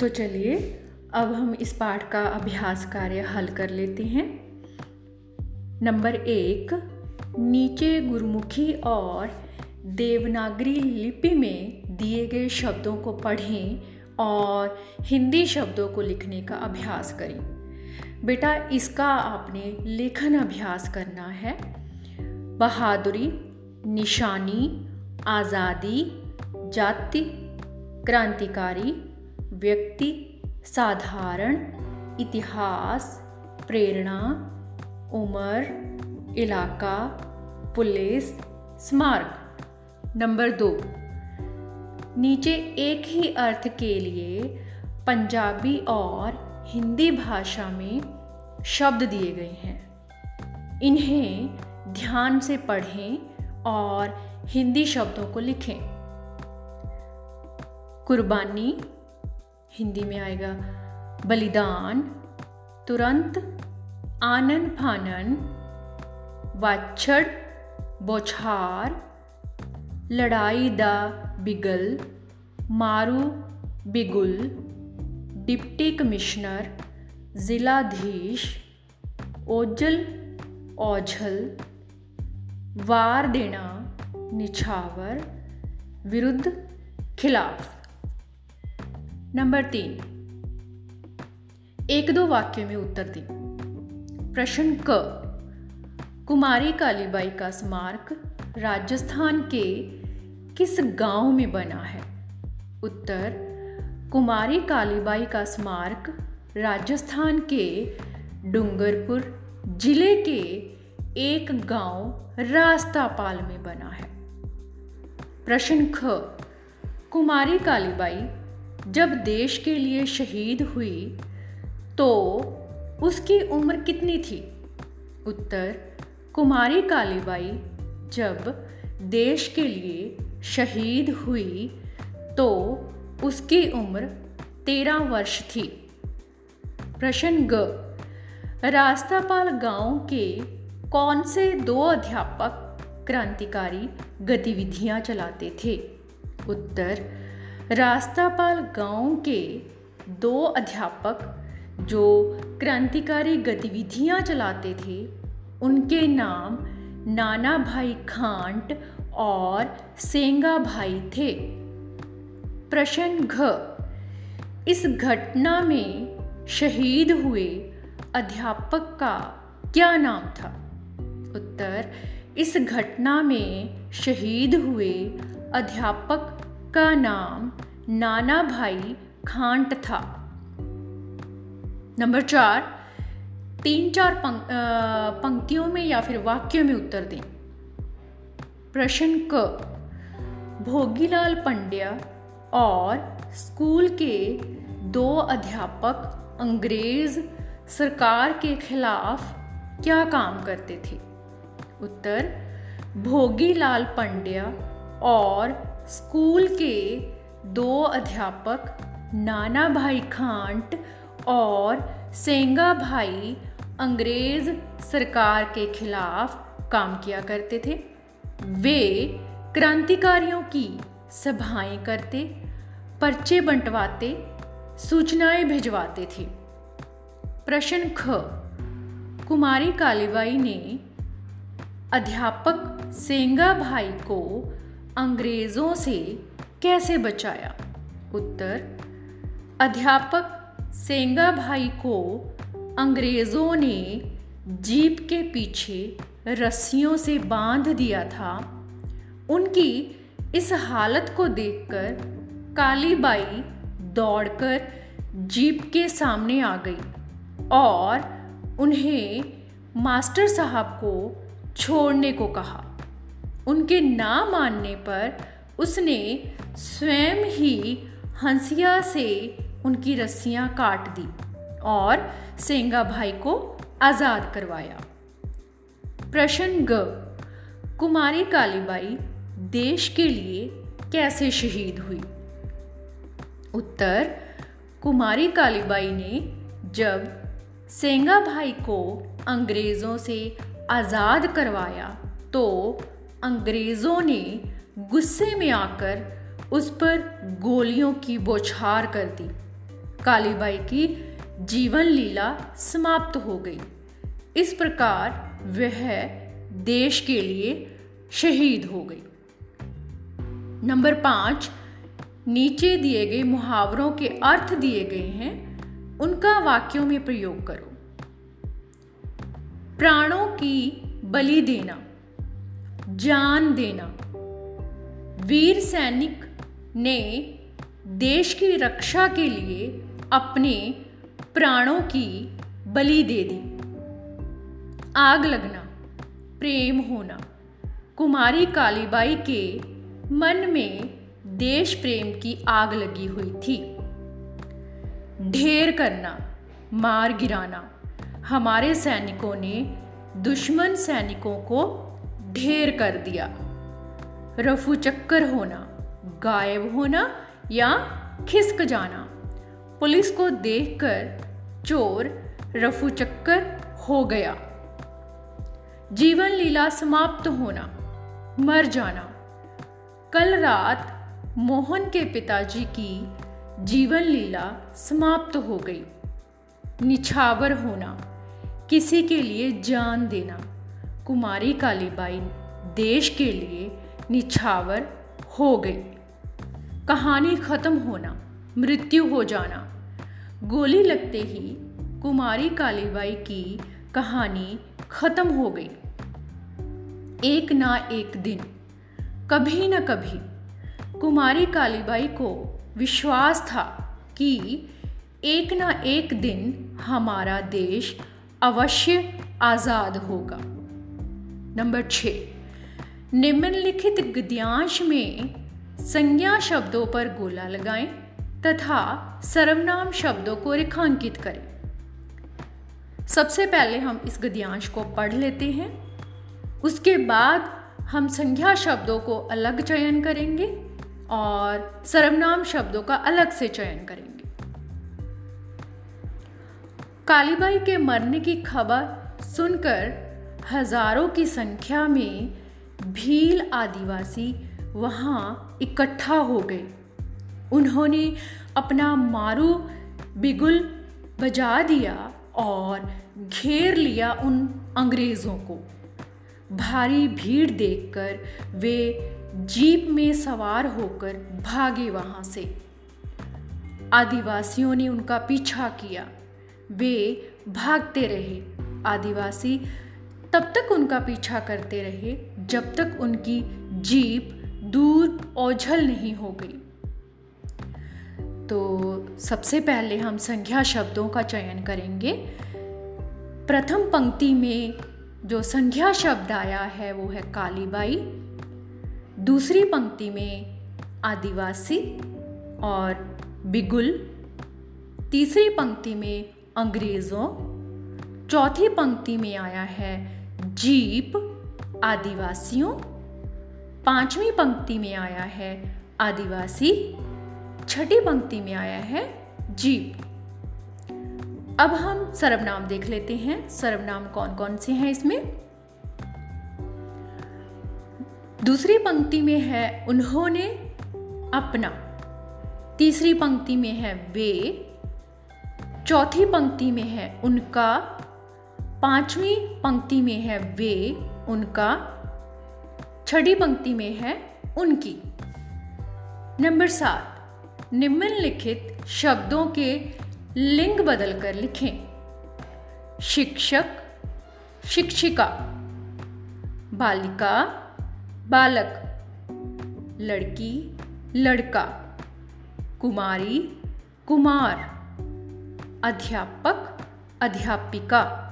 तो चलिए, अब हम इस पाठ का अभ्यास कार्य हल कर लेते हैं। नंबर एक, नीचे गुरुमुखी और देवनागरी लिपि में दिए गए शब्दों को पढ़ें और हिंदी शब्दों को लिखने का अभ्यास करें। बेटा, इसका आपने लेखन अभ्यास करना है। बहादुरी, निशानी, आज़ादी, जाति, क्रांतिकारी व्यक्ति, साधारण, इतिहास, प्रेरणा, उम्र, इलाका, पुलिस, स्मारक। नंबर दो, नीचे एक ही अर्थ के लिए पंजाबी और हिंदी भाषा में शब्द दिए गए हैं। इन्हें ध्यान से पढ़ें और हिंदी शब्दों को लिखें। कुर्बानी हिंदी में आएगा, बलिदान, तुरंत आनन फानन वाछड़ बौछार, लड़ाई दा बिगल, मारू बिगुल, डिप्टी कमिश्नर, ज़िलाधीश, ओजल ओझल वार देना, निछावर, विरुद्ध खिलाफ। नंबर तीन। एक दो वाक्य में उत्तर दें। प्रश्न क। कुमारी कालीबाई का स्मारक राजस्थान के किस गाँव में बना है? उत्तर, कुमारी कालीबाई का स्मारक राजस्थान के डूंगरपुर ज़िले के एक गाँव रास्तापाल में बना है। प्रश्न ख। कुमारी कालीबाई जब देश के लिए शहीद हुई तो उसकी उम्र कितनी थी? उत्तर, कुमारी कालीबाई, जब देश के लिए शहीद हुई तो उसकी उम्र तेरह वर्ष थी। प्रश्न ग, रास्तापाल गाँव के कौन से दो अध्यापक क्रांतिकारी गतिविधियाँ चलाते थे? उत्तर रास्तापाल गाँव के दो अध्यापक जो क्रांतिकारी गतिविधियाँ चलाते थे, उनके नाम नाना भाई खांट और सेंगा भाई थे। प्रश्न घ, इस घटना में शहीद हुए अध्यापक का क्या नाम था? उत्तर, इस घटना में शहीद हुए अध्यापक का नाम नाना भाई खांट था। नंबर चार, तीन चार पंक्तियों में या फिर वाक्यों में उत्तर दें। प्रश्न क, भोगीलाल पंड्या और स्कूल के दो अध्यापक अंग्रेज़ सरकार के खिलाफ क्या काम करते थे? उत्तर, भोगीलाल पंड्या और स्कूल के दो अध्यापक, नाना भाई खांट और सेंगा भाई अंग्रेज़ सरकार के खिलाफ काम किया करते थे। वे क्रांतिकारियों की सभाएँ करते, पर्चे बंटवाते, सूचनाएँ भिजवाते थे। प्रश्न ख, कुमारी कालीबाई ने अध्यापक सेंगा भाई को अंग्रेज़ों से कैसे बचाया? उत्तर, अध्यापक सेंगा भाई को अंग्रेज़ों ने जीप के पीछे रस्सियों से बाँध दिया था। उनकी इस हालत को देखकर कालीबाई दौड़कर जीप के सामने आ गई और उन्हें मास्टर साहब को छोड़ने को कहा। उनके ना मानने पर उसने स्वयं ही हंसिया से उनकी रस्सियाँ काट दी और सेंगा भाई को आज़ाद करवाया। प्रश्न ग, कुमारी कालीबाई देश के लिए कैसे शहीद हुई? उत्तर, कुमारी कालीबाई ने जब सेंगा भाई को अंग्रेज़ों से आज़ाद करवाया तो अंग्रेज़ों ने गुस्से में आकर उस पर गोलियों की बौछार कर दी। कालीबाई की जीवन लीला समाप्त हो गई। इस प्रकार वह देश के लिए शहीद हो गई। नंबर पाँच, नीचे दिए गए मुहावरों के अर्थ दिए गए हैं, उनका वाक्यों में प्रयोग करो। प्राणों की बलि देना। जान देना। वीर सैनिक ने देश की रक्षा के लिए अपने प्राणों की बलि दे दी। आग लगना, प्रेम होना। कुमारी कालीबाई के मन में देश प्रेम की आग लगी हुई थी। ढेर करना, मार गिराना। हमारे सैनिकों ने दुश्मन सैनिकों को ढेर कर दिया। रफू चक्कर होना, गायब होना या खिसक जाना। पुलिस को देखकर चोर रफू चक्कर हो गया। जीवन लीला समाप्त होना, मर जाना। कल रात मोहन के पिताजी की जीवन लीला समाप्त हो गई। निछावर होना, किसी के लिए जान देना। कुमारी कालीबाई देश के लिए निछावर हो गई। कहानी खत्म होना, मृत्यु हो जाना। गोली लगते ही कुमारी कालीबाई की कहानी खत्म हो गई। एक ना एक दिन, कभी न कभी कुमारी कालीबाई को विश्वास था कि एक ना एक दिन हमारा देश अवश्य आज़ाद होगा। नंबर छ, निम्नलिखित गद्यांश में संज्ञा शब्दों पर गोला लगाएँ तथा सर्वनाम शब्दों को रेखांकित करें। सबसे पहले हम इस गद्यांश को पढ़ लेते हैं। उसके बाद हम संज्ञा शब्दों को अलग चयन करेंगे और सर्वनाम शब्दों का अलग से चयन करेंगे। कालीबाई के मरने की खबर सुनकर हज़ारों की संख्या में भील आदिवासी वहाँ इकट्ठा हो गए। उन्होंने अपना मारू बिगुल बजा दिया और घेर लिया उन अंग्रेज़ों को। भारी भीड़ देखकर वे जीप में सवार होकर भागे वहाँ से। आदिवासियों ने उनका पीछा किया। वे भागते रहे। आदिवासी तब तक उनका पीछा करते रहे, जब तक उनकी जीप दूर ओझल नहीं हो गई। तो सबसे पहले हम संख्या शब्दों का चयन करेंगे। प्रथम पंक्ति में जो संख्या शब्द आया है, वो है कालीबाई। दूसरी पंक्ति में आदिवासी और बिगुल। तीसरी पंक्ति में अंग्रेज़ों। चौथी पंक्ति में आया है जीप, आदिवासियों, पांचवी पंक्ति में आया है आदिवासी, छठी पंक्ति में आया है जीप। अब हम सर्वनाम देख लेते हैं। सर्वनाम कौन कौन से हैं इसमें? दूसरी पंक्ति में है उन्होंने अपना। तीसरी पंक्ति में है वे। चौथी पंक्ति में है उनका। पांचवी पंक्ति में है वे, उनका। छठी पंक्ति में है उनकी। नंबर सात, निम्नलिखित शब्दों के लिंग बदलकर लिखें। शिक्षक, शिक्षिका, बालिका, बालक, लड़की, लड़का, कुमारी, कुमार, अध्यापक, अध्यापिका।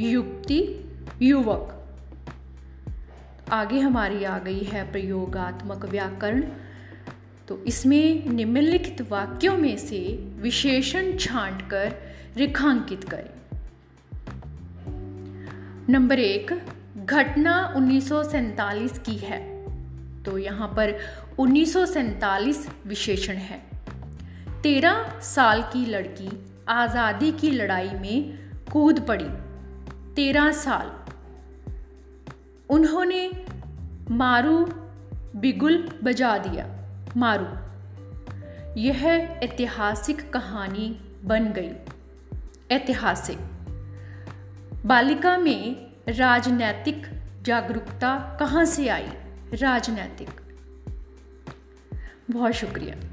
युक्ति, युवक। आगे हमारी आ गई है प्रयोगात्मक व्याकरण। तो इसमें निम्नलिखित वाक्यों में से विशेषण छांटकर रेखांकित करें। नंबर एक, घटना उन्नीस की है। तो यहाँ पर उन्नीस विशेषण है। तेरह साल की लड़की आज़ादी की लड़ाई में कूद पड़ी। तेरह साल। उन्होंने मारू बिगुल बजा दिया। मारू, यह ऐतिहासिक कहानी बन गई। ऐतिहासिक। बालिका में राजनैतिक जागरूकता कहाँ से आई? राजनैतिक। बहुत शुक्रिया।